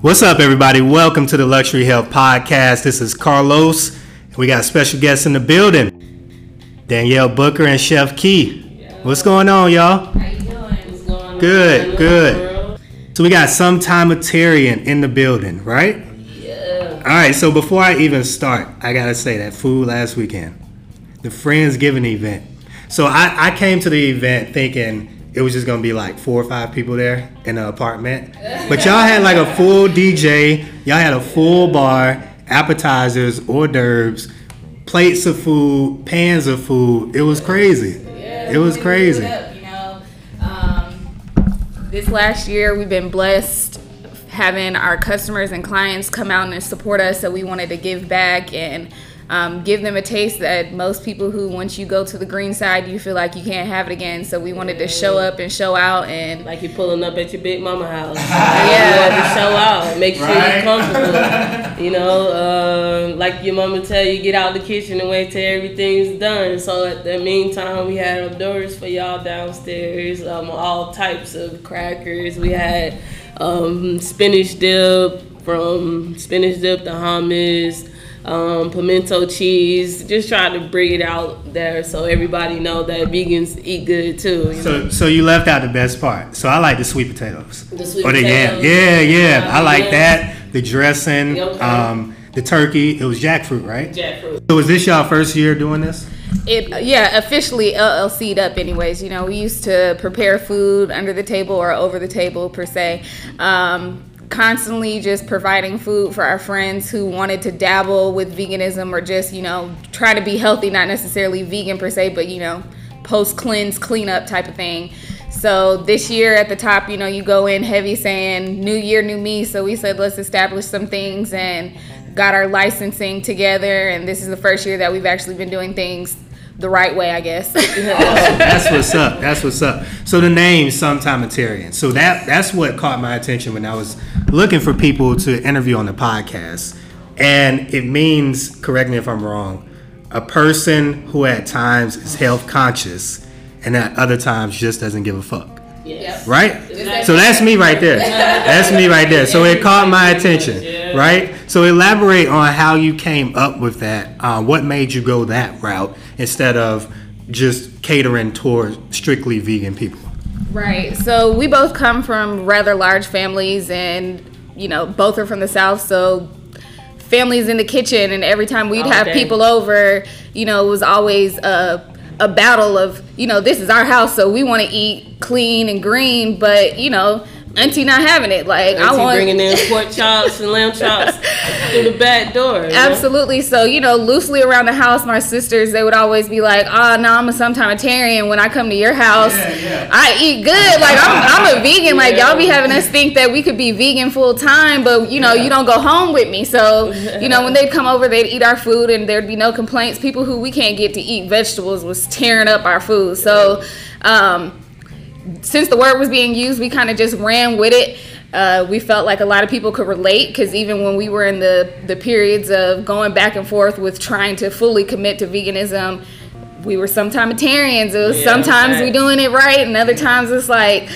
What's up, everybody? Welcome to the Luxury Health Podcast. This is Carlos. We got special guests in the building Danielle Booker and Chef Key. What's going on, y'all? How you doing? What's going on? Good, good. So, we got some timetarian in the building, right? Yeah. All right, so before I even start, I gotta say that food last weekend, the Friendsgiving event. So, I, I came to the event thinking it was just gonna be like four or five people there in the apartment. But y'all had like a full DJ, y'all had a full bar, appetizers, hors d'oeuvres, plates of food, pans of food. It was crazy. Yeah, It was crazy. it up, you know, um, this last year we've been blessed having our customers and clients come out and support us. So we wanted to give back and um, give them a taste that most people who once you go to the green side, you feel like you can't have it again. So we wanted to show up and show out and Like you pulling up at your big mama house. Yeah. You to show out, make sure Right. you're comfortable. you know, uh, like your mama tell you, get out the kitchen and wait till everything's done. So at the meantime, we had hors d'oeuvres for y'all downstairs. Um, all types of crackers. We had um, spinach dip from spinach dip to hummus. Um, pimento cheese, just try to bring it out there so everybody know that vegans eat good too. You know? So, so you left out the best part. So I like the sweet potatoes. The sweet or the yam. potatoes. Yeah, yeah. Uh, I like yeah. that. The dressing, Okay. um, the turkey. It was jackfruit, right? Jackfruit. So was this y'all first year doing this? It yeah, officially LLC'd up anyways. You know, we used to prepare food under the table or over the table per se. Um, constantly just providing food for our friends who wanted to dabble with veganism or just, you know, try to be healthy, not necessarily vegan per se, but you know, post cleanse, cleanup type of thing. So this year at the top, you know, you go in heavy saying new year, new me. So we said let's establish some things and got our licensing together and this is the first year that we've actually been doing things the right way, I guess. That's what's up. That's what's up. So the name Sometimetarian. So that that's what caught my attention when I was looking for people to interview on the podcast. And it means, correct me if I'm wrong, a person who at times is health conscious and at other times just doesn't give a fuck. Yes. right? So that's me right there. That's me right there. So it caught my attention, right? So elaborate on how you came up with that. Uh, what made you go that route instead of just catering towards strictly vegan people? Right. So we both come from rather large families, and you know, both are from the south. So families in the kitchen, and every time we'd All have day. people over, you know, it was always a a battle of you know, this is our house, so we want to eat clean and green, but you know, auntie not having it. Like I Auntie want bringing in pork chops and lamb chops through the back door. you know? Absolutely. So, you know, loosely around the house, my sisters, they would always be like, oh, no, I'm a sometimetarian. When I come to your house, I eat good. Like, I'm, I'm a vegan. Like, y'all be having us think that we could be vegan full time, but, you know, you don't go home with me. So, you know, when they'd come over, they'd eat our food and there'd be no complaints. People who we can't get to eat vegetables was tearing up our food. So, um, since the word was being used, we kind of just ran with it. Uh, we felt like a lot of people could relate because even when we were in the, the periods of going back and forth with trying to fully commit to veganism, we were sometimes sometimetarians. It was Yeah, sometimes we facts. doing it right, and other times it's like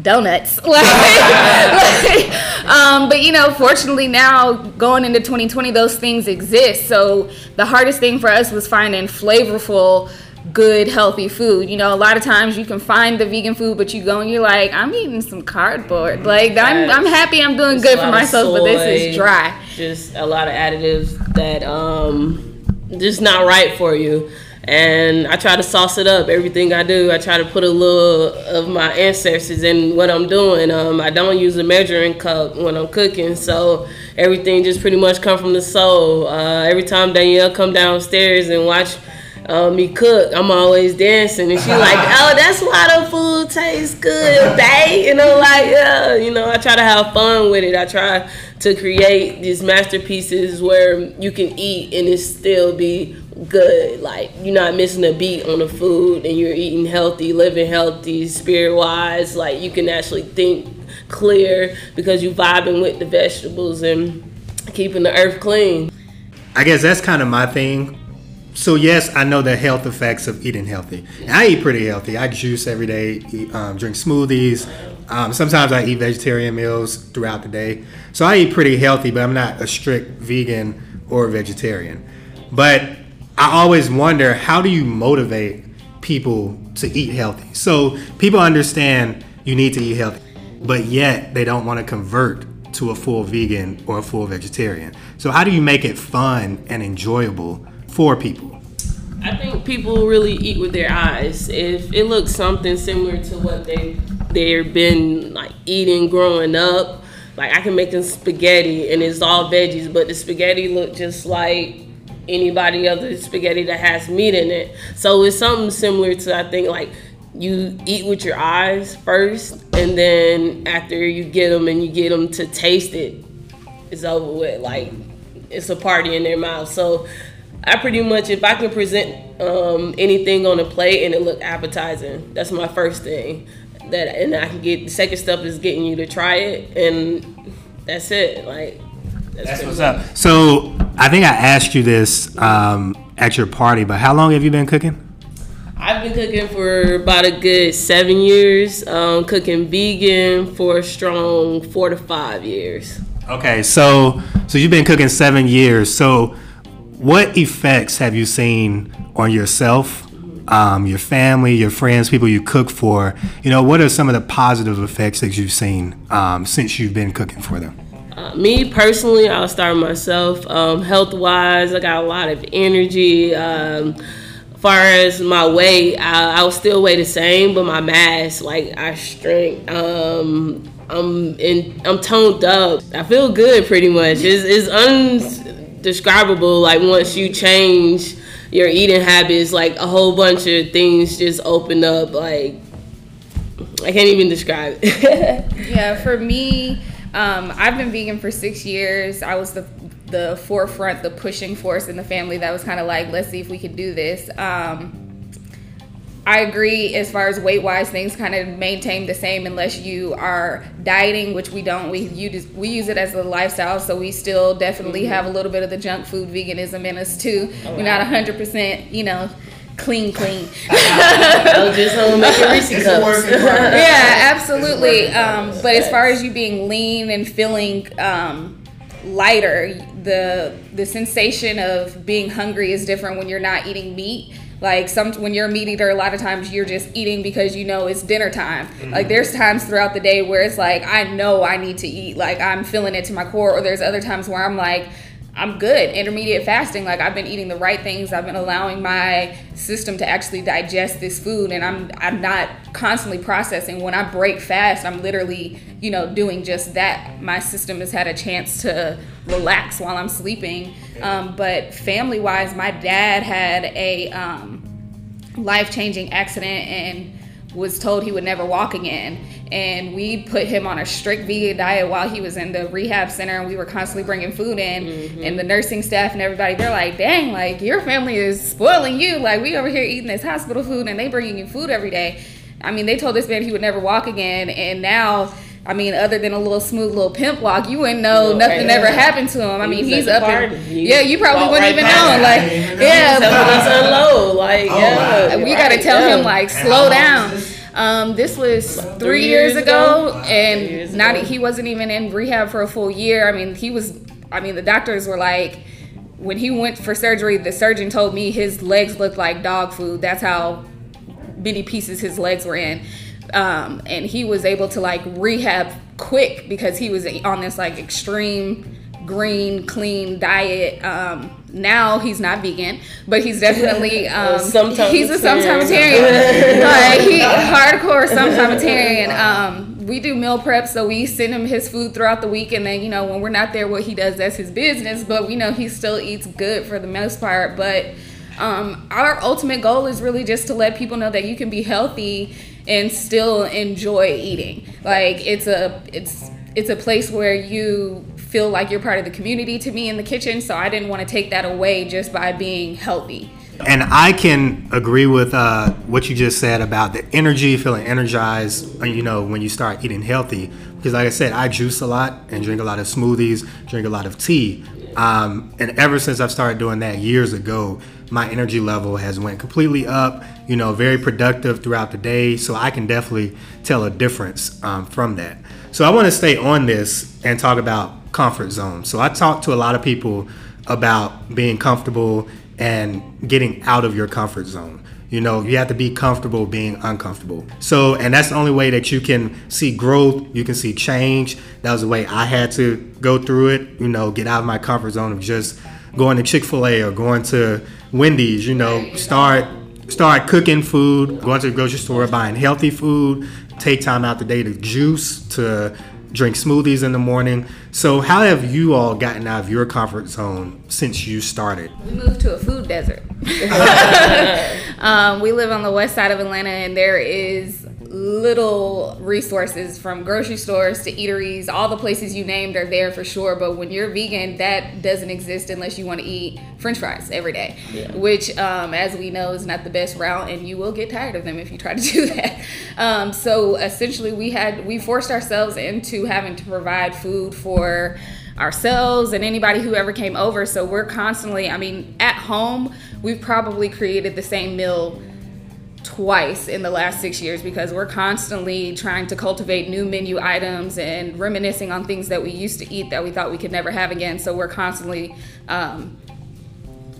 donuts. like, like, um, but you know, fortunately now going into 2020, those things exist. So the hardest thing for us was finding flavorful good healthy food you know a lot of times you can find the vegan food but you go and you're like i'm eating some cardboard like i'm, I'm happy i'm doing good for myself but this is dry Just a lot of additives that um just not right for you. And I try to sauce it up. Everything I do, I try to put a little of my ancestors in what I'm doing. Um, I don't use a measuring cup when I'm cooking, so everything just pretty much come from the soul. Uh, every time Danielle come downstairs and watch uh, me cook, I'm always dancing, and she like, "Oh, that's why the food tastes good, babe." You know, like, yeah, you know, I try to have fun with it. I try to create these masterpieces where you can eat and it still be good. Like you're not missing a beat on the food, and you're eating healthy, living healthy, spirit wise. Like you can actually think clear because you vibing with the vegetables and keeping the earth clean. I guess that's kind of my thing. So yes, I know the health effects of eating healthy. I eat pretty healthy. I juice every day, eat, um, drink smoothies, Um, sometimes I eat vegetarian meals throughout the day, so I eat pretty healthy, but I'm not a strict vegan or vegetarian. But I always wonder how do you motivate people to eat healthy? So people understand you need to eat healthy, but yet they don't want to convert to a full vegan or a full vegetarian. So how do you make it fun and enjoyable for people? I think people really eat with their eyes. If it looks something similar to what they they've been like eating growing up, like I can make them spaghetti and it's all veggies, but the spaghetti look just like anybody other spaghetti that has meat in it. So it's something similar to I think like you eat with your eyes first, and then after you get them and you get them to taste it, it's over with. Like it's a party in their mouth. So I pretty much, if I can present um, anything on a plate and it look appetizing, that's my first thing. That and I can get the second step is getting you to try it, and that's it. Like that's, that's what's up. So I think I asked you this um, at your party, but how long have you been cooking? I've been cooking for about a good seven years. Um, cooking vegan for a strong four to five years. Okay, so so you've been cooking seven years. So, what effects have you seen on yourself, um, your family, your friends, people you cook for? You know, what are some of the positive effects that you've seen um, since you've been cooking for them? Uh, me personally, I'll start myself. Um, health wise, I got a lot of energy. Um, far as my weight, I, I will still weigh the same, but my mass, like I strength, um, I'm in, I'm toned up. I feel good, pretty much. It's, it's undescribable. Like once you change your eating habits, like a whole bunch of things just open up. Like I can't even describe it. yeah, for me. Um, I've been vegan for six years. I was the the forefront, the pushing force in the family that was kind of like, let's see if we can do this. Um, I agree as far as weight wise, things kind of maintain the same unless you are dieting, which we don't. We use we use it as a lifestyle, so we still definitely mm-hmm. have a little bit of the junk food veganism in us too. Oh, We're not hundred percent, you know, clean, clean. I'll just make Reese cups. yeah, absolutely. Um, but as far as you being lean and feeling um, lighter, the the sensation of being hungry is different when you're not eating meat. Like some when you're a meat eater, a lot of times you're just eating because you know it's dinner time. Mm-hmm. Like there's times throughout the day where it's like I know I need to eat, like I'm feeling it to my core, or there's other times where I'm like I'm good. Intermediate fasting, like I've been eating the right things. I've been allowing my system to actually digest this food and I'm I'm not constantly processing. When I break fast, I'm literally, you know, doing just that. My system has had a chance to relax while I'm sleeping. Um, but family wise, my dad had a um, life changing accident and was told he would never walk again. And we put him on a strict vegan diet while he was in the rehab center, and we were constantly bringing food in. Mm-hmm. And the nursing staff and everybody, they're like, "Dang, like your family is spoiling you. Like we over here eating this hospital food, and they bringing you food every day." I mean, they told this man he would never walk again, and now. I mean, other than a little smooth little pimp walk, you wouldn't know no, nothing right, ever happened to him. I mean, he's up there. Yeah, you probably wouldn't right even know. Like, yeah, but, low. Like, oh, yeah, we got to tell yeah. him like, slow down. Um, this was three, three years, years, ago, ago. and years not ago. he wasn't even in rehab for a full year. I mean, he was. I mean, the doctors were like, when he went for surgery, the surgeon told me his legs looked like dog food. That's how many pieces his legs were in. Um, and he was able to like rehab quick because he was on this like extreme green clean diet um, now he's not vegan, but he's definitely um, he's a sometimetarian. like he hardcore sometimetarian. Um, we do meal prep, so we send him his food throughout the week, and then you know when we're not there, what he does that's his business. But we know he still eats good for the most part. But um, our ultimate goal is really just to let people know that you can be healthy and still enjoy eating. Like it's a it's it's a place where you feel like you're part of the community to me in the kitchen. So I didn't want to take that away just by being healthy. And I can agree with uh, what you just said about the energy, feeling energized, you know, when you start eating healthy. Because, like I said, I juice a lot and drink a lot of smoothies, drink a lot of tea. Um, and ever since I've started doing that years ago, my energy level has went completely up. You know, very productive throughout the day. So I can definitely tell a difference um, from that. So I want to stay on this and talk about comfort zone. So I talk to a lot of people about being comfortable and getting out of your comfort zone. You know, you have to be comfortable being uncomfortable. So, and that's the only way that you can see growth, you can see change. That was the way I had to go through it, you know, get out of my comfort zone of just going to Chick-fil-A or going to Wendy's, you know, start start cooking food, going to the grocery store, buying healthy food, take time out the day to juice, to drink smoothies in the morning. So, how have you all gotten out of your comfort zone since you started? We moved to a food desert. um, we live on the west side of Atlanta, and there is little resources from grocery stores to eateries. All the places you named are there for sure. But when you're vegan, that doesn't exist unless you want to eat French fries every day, yeah. which, um, as we know, is not the best route, and you will get tired of them if you try to do that. Um, so essentially, we had we forced ourselves into having to provide food for ourselves and anybody who ever came over. So we're constantly, I mean, at home, we've probably created the same meal twice in the last six years because we're constantly trying to cultivate new menu items and reminiscing on things that we used to eat that we thought we could never have again. So we're constantly. Um,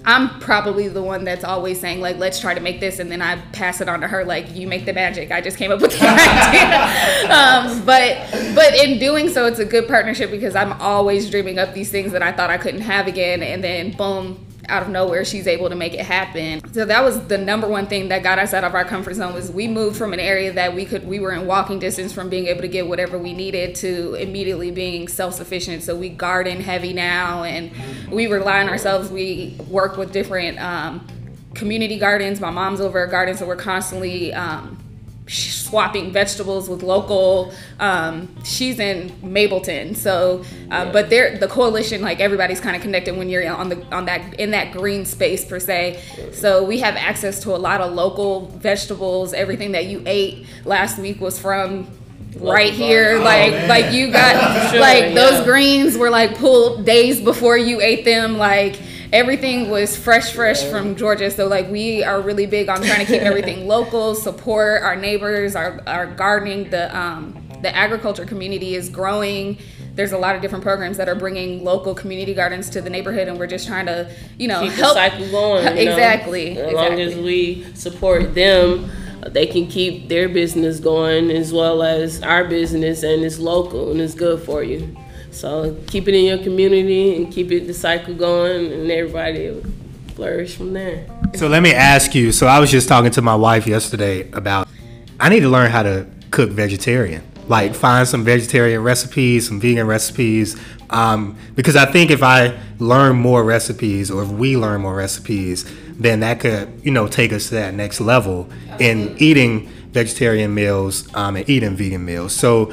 I'm probably the one that's always saying like, let's try to make this, and then I pass it on to her like, you make the magic. I just came up with the idea. um, but but in doing so, it's a good partnership because I'm always dreaming up these things that I thought I couldn't have again, and then boom, out of nowhere she's able to make it happen. So that was the number one thing that got us out of our comfort zone was we moved from an area that we could we were in walking distance from being able to get whatever we needed to immediately being self-sufficient. So we garden heavy now and we rely on ourselves. We work with different um, community gardens. My mom's over a garden so we're constantly um, swapping vegetables with local. Um, she's in Mableton, so uh, yeah. but they're the coalition. Like everybody's kind of connected when you're on the on that in that green space per se. So we have access to a lot of local vegetables. Everything that you ate last week was from right here oh, like man. like you got sure, like yeah. those greens were like pulled days before you ate them like everything was fresh, fresh from Georgia. So like we are really big on trying to keep everything local, support our neighbors, our our gardening. The um, the agriculture community is growing. There's a lot of different programs that are bringing local community gardens to the neighborhood, and we're just trying to, you know, keep help. the cycle going. exactly. Know? As exactly. long as we support them, they can keep their business going as well as our business, and it's local and it's good for you. So keep it in your community and keep it the cycle going, and everybody will flourish from there. So let me ask you. So I was just talking to my wife yesterday about I need to learn how to cook vegetarian. Like find some vegetarian recipes, some vegan recipes, um, because I think if I learn more recipes, or if we learn more recipes, then that could, you know, take us to that next level in eating vegetarian meals um, and eating vegan meals. So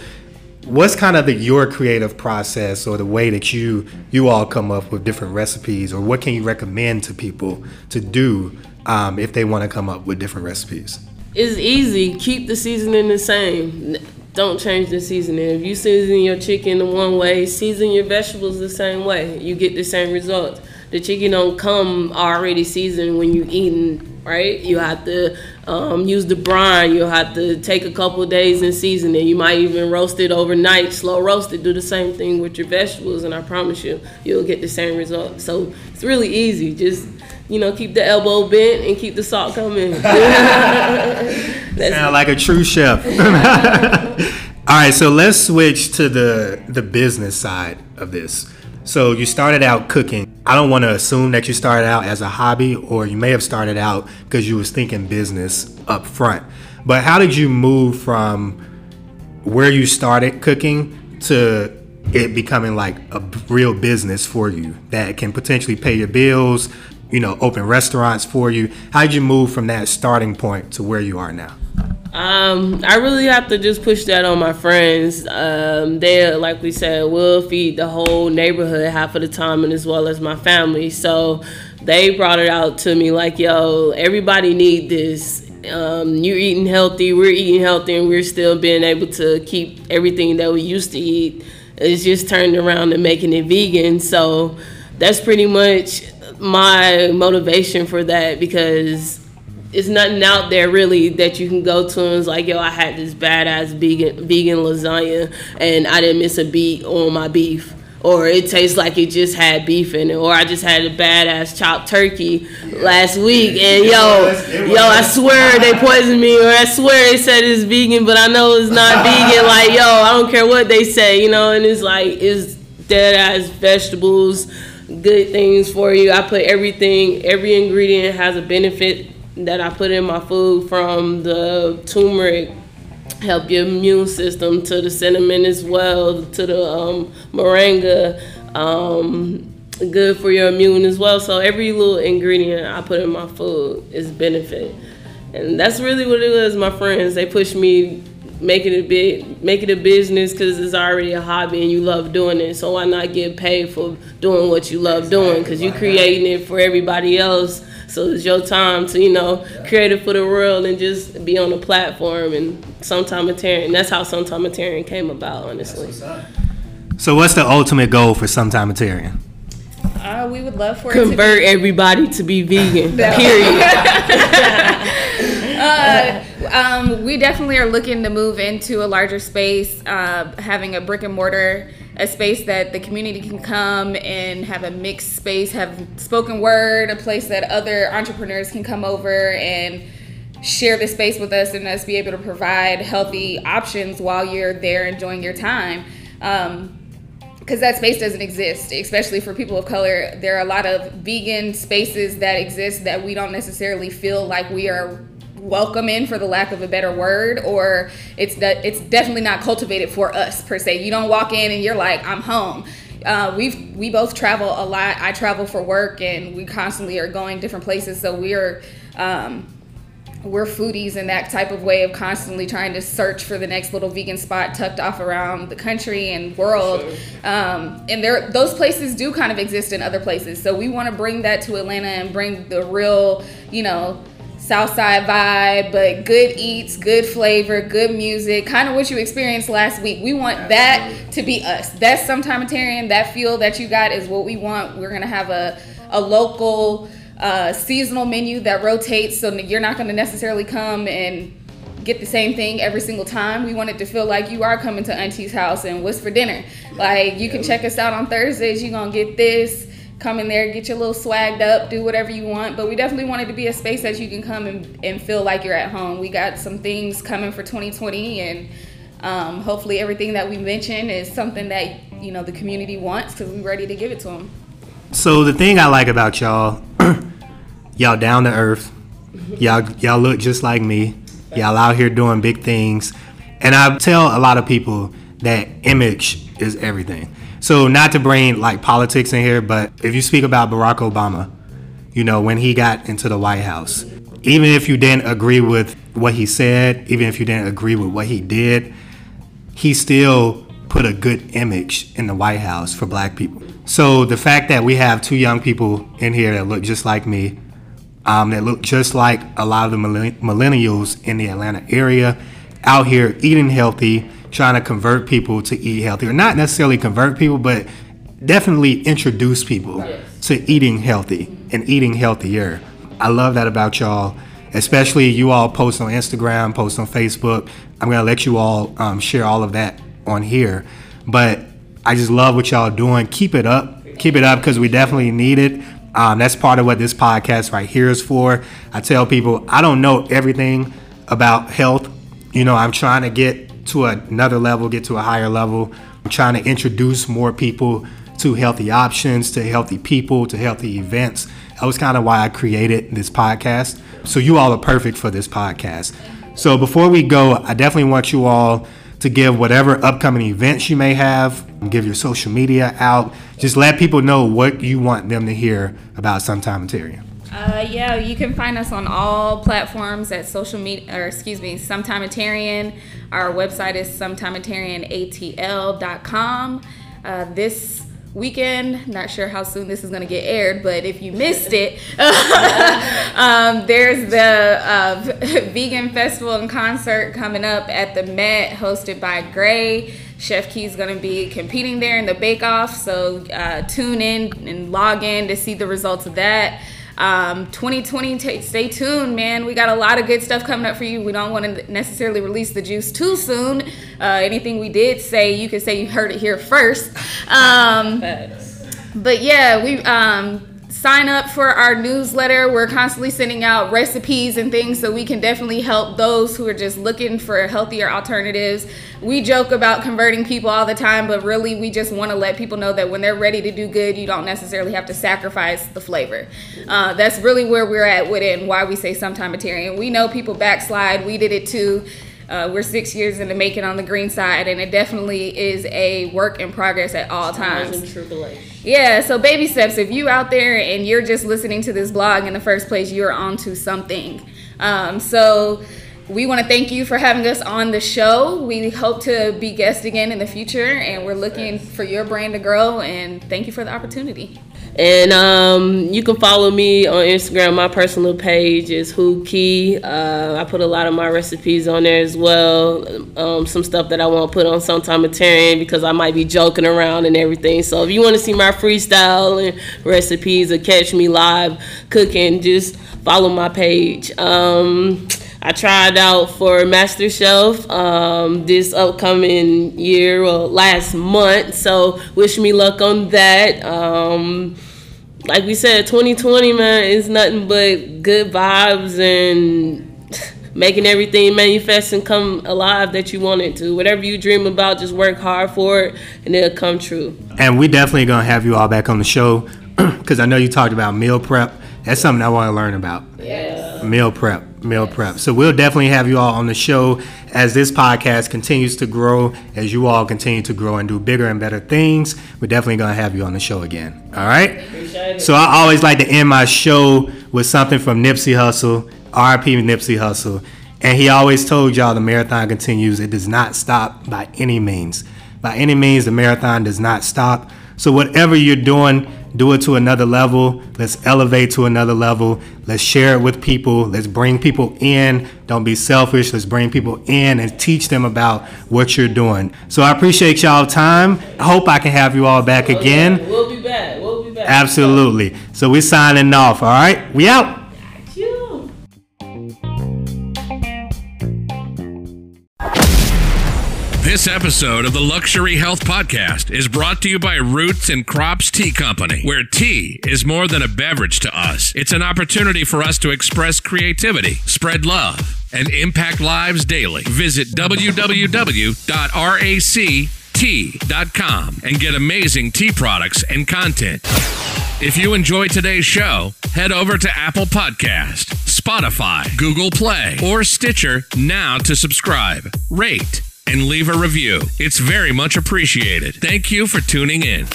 what's kind of the, your creative process or the way that you you all come up with different recipes or what can you recommend to people to do um, if they want to come up with different recipes? It's easy. Keep the seasoning the same. Don't change the seasoning. If you season your chicken the one way season your vegetables the same way. You get the same results. The chicken don't come already seasoned when you eating right? You have to um, use the brine. You'll have to take a couple days and season it. You might even roast it overnight, slow roast it. Do the same thing with your vegetables, and I promise you, you'll get the same result. So it's really easy. Just you know, keep the elbow bent and keep the salt coming. Sound like a true chef. All right, so let's switch to the the business side of this. So you started out cooking. I don't want to assume that you started out as a hobby or you may have started out because you was thinking business up front. But how did you move from where you started cooking to it becoming like a real business for you that can potentially pay your bills, you know, open restaurants for you? How did you move from that starting point to where you are now? Um, I really have to just push that on my friends. Um, they, like we said, will feed the whole neighborhood half of the time, and as well as my family. So they brought it out to me like, "Yo, everybody need this. Um, you're eating healthy, we're eating healthy, and we're still being able to keep everything that we used to eat. It's just turned around and making it vegan. So that's pretty much my motivation for that because it's nothing out there really that you can go to and it's like, yo, I had this badass vegan vegan lasagna and I didn't miss a beat on my beef. Or it tastes like it just had beef in it. Or I just had a badass chopped turkey last week and yo, yo, I swear they poisoned me or I swear they said it's vegan, but I know it's not vegan. Like, yo, I don't care what they say, you know, and it's like it's dead ass vegetables, good things for you. I put everything, every ingredient has a benefit that I put in my food from the turmeric help your immune system to the cinnamon as well to the um, moringa um, good for your immune as well. So every little ingredient i put in my food is benefit. And that's really what it was my friends. They pushed me make it a bit make it a business because it's already a hobby and you love doing it. So why not get paid for doing what you love doing? Because you're creating it for everybody else so it's your time to, you know, create it for the world and just be on the platform and Sometimitarian. That's how Sometimitarian came about, honestly. So what's the ultimate goal for Sometimitarian? Uh, we would love for convert be- everybody to be vegan. period. uh, um, we definitely are looking to move into a larger space, uh, having a brick and mortar a space that the community can come and have a mixed space, have spoken word, a place that other entrepreneurs can come over and share the space with us and us be able to provide healthy options while you're there enjoying your time. Um, because that space doesn't exist, especially for people of color. There are a lot of vegan spaces that exist that we don't necessarily feel like we are welcome in for the lack of a better word or it's that it's definitely not cultivated for us per se you don't walk in and you're like i'm home uh, we we both travel a lot i travel for work and we constantly are going different places so we're um, we're foodies in that type of way of constantly trying to search for the next little vegan spot tucked off around the country and world. Um, and there, those places do kind of exist in other places. So we want to bring that to Atlanta and bring the real, you know, Southside vibe, but good eats, good flavor, good music, kind of what you experienced last week. We want Absolutely. that to be us. That's Sometimitarian. That feel that you got is what we want. We're gonna have a a local uh, seasonal menu that rotates, so you're not gonna necessarily come and get the same thing every single time. We want it to feel like you are coming to Auntie's house and what's for dinner. Like you can check us out on Thursdays. You're gonna get this come in there, get your little swagged up, do whatever you want. But we definitely wanted to be a space that you can come and, and feel like you're at home. We got some things coming for 2020 and um, hopefully everything that we mentioned is something that you know the community wants because we're ready to give it to them. So the thing I like about y'all, y'all down to earth, y'all y'all look just like me, y'all out here doing big things, and I tell a lot of people that image is everything. So not to bring like politics in here, but if you speak about Barack Obama, you know, when he got into the White House, even if you didn't agree with what he said, even if you didn't agree with what he did, he still put a good image in the White House for black people. So the fact that we have two young people in here that look just like me, um, that look just like a lot of the millennials in the Atlanta area, out here eating healthy, trying to convert people to eat healthy, or not necessarily convert people, but definitely introduce people yes. to eating healthy and eating healthier. I love that about y'all, especially you all post on Instagram, post on Facebook. I'm gonna let you all um, share all of that on here, but I just love what y'all doing. Keep it up, keep it up, because we definitely need it. Um, that's part of what this podcast right here is for. I tell people I don't know everything about health. You know, I'm trying to get to another level, get to a higher level. I'm trying to introduce more people to healthy options, to healthy people, to healthy events. That was kind of why I created this podcast. So you all are perfect for this podcast. So before we go, I definitely want you all to give whatever upcoming events you may have, give your social media out. Just let people know what you want them to hear about Sometimitarian. Uh, yeah, you can find us on all platforms at social media, or excuse me, Sometimitarian. Our website is sometimitarianatl.com. Uh, this weekend. Not sure how soon this is going to get aired, but if you missed it, um, there's the uh, vegan festival and concert coming up at the Met, hosted by Gray. Chef Key's going to be competing there in the Bake Off, so uh, tune in and log in to see the results of that. Um, 2020, t- stay tuned, man. We got a lot of good stuff coming up for you. We don't want to necessarily release the juice too soon. Uh, anything we did say, you can say you heard it here first. Um, but yeah, we um, sign up for our newsletter. We're constantly sending out recipes and things so we can definitely help those who are just looking for healthier alternatives. We joke about converting people all the time, but really we just want to let people know that when they're ready to do good, you don't necessarily have to sacrifice the flavor. Uh, that's really where we're at with it and why we say sometimetarian. We know people backslide. We did it too. Uh, we're six years in the making on the green side, and it definitely is a work in progress at all times. Yeah, so baby steps. If you out there and you're just listening to this blog in the first place, you're onto something. Um, so we want to thank you for having us on the show. We hope to be guests again in the future, and we're looking for your brand to grow. And thank you for the opportunity. And um, you can follow me on Instagram. My personal page is Key. Uh, I put a lot of my recipes on there as well. Um, some stuff that I want to put on Sometimetarian because I might be joking around and everything. So if you want to see my freestyle and recipes or catch me live cooking, just follow my page. Um, I tried out for Master Chef um, this upcoming year, well, last month. So wish me luck on that. Um, like we said, 2020, man, is nothing but good vibes and making everything manifest and come alive that you want it to. Whatever you dream about, just work hard for it and it'll come true. And we definitely gonna have you all back on the show because I know you talked about meal prep. That's something I want to learn about. Yeah. Meal prep, meal prep. So we'll definitely have you all on the show as this podcast continues to grow, as you all continue to grow and do bigger and better things. We're definitely gonna have you on the show again. All right. So I always like to end my show with something from Nipsey Hussle, RP Nipsey Hussle, and he always told y'all the marathon continues. It does not stop by any means. By any means, the marathon does not stop. So whatever you're doing, do it to another level. Let's elevate to another level. Let's share it with people. Let's bring people in. Don't be selfish. Let's bring people in and teach them about what you're doing. So I appreciate y'all time. I hope I can have you all back again. We'll be back. We'll be back. Absolutely. So we're signing off. All right. We out. This episode of the Luxury Health Podcast is brought to you by Roots and Crops Tea Company, where tea is more than a beverage to us. It's an opportunity for us to express creativity, spread love, and impact lives daily. Visit www.ractea.com and get amazing tea products and content. If you enjoy today's show, head over to Apple Podcast, Spotify, Google Play, or Stitcher now to subscribe, rate, and leave a review. It's very much appreciated. Thank you for tuning in.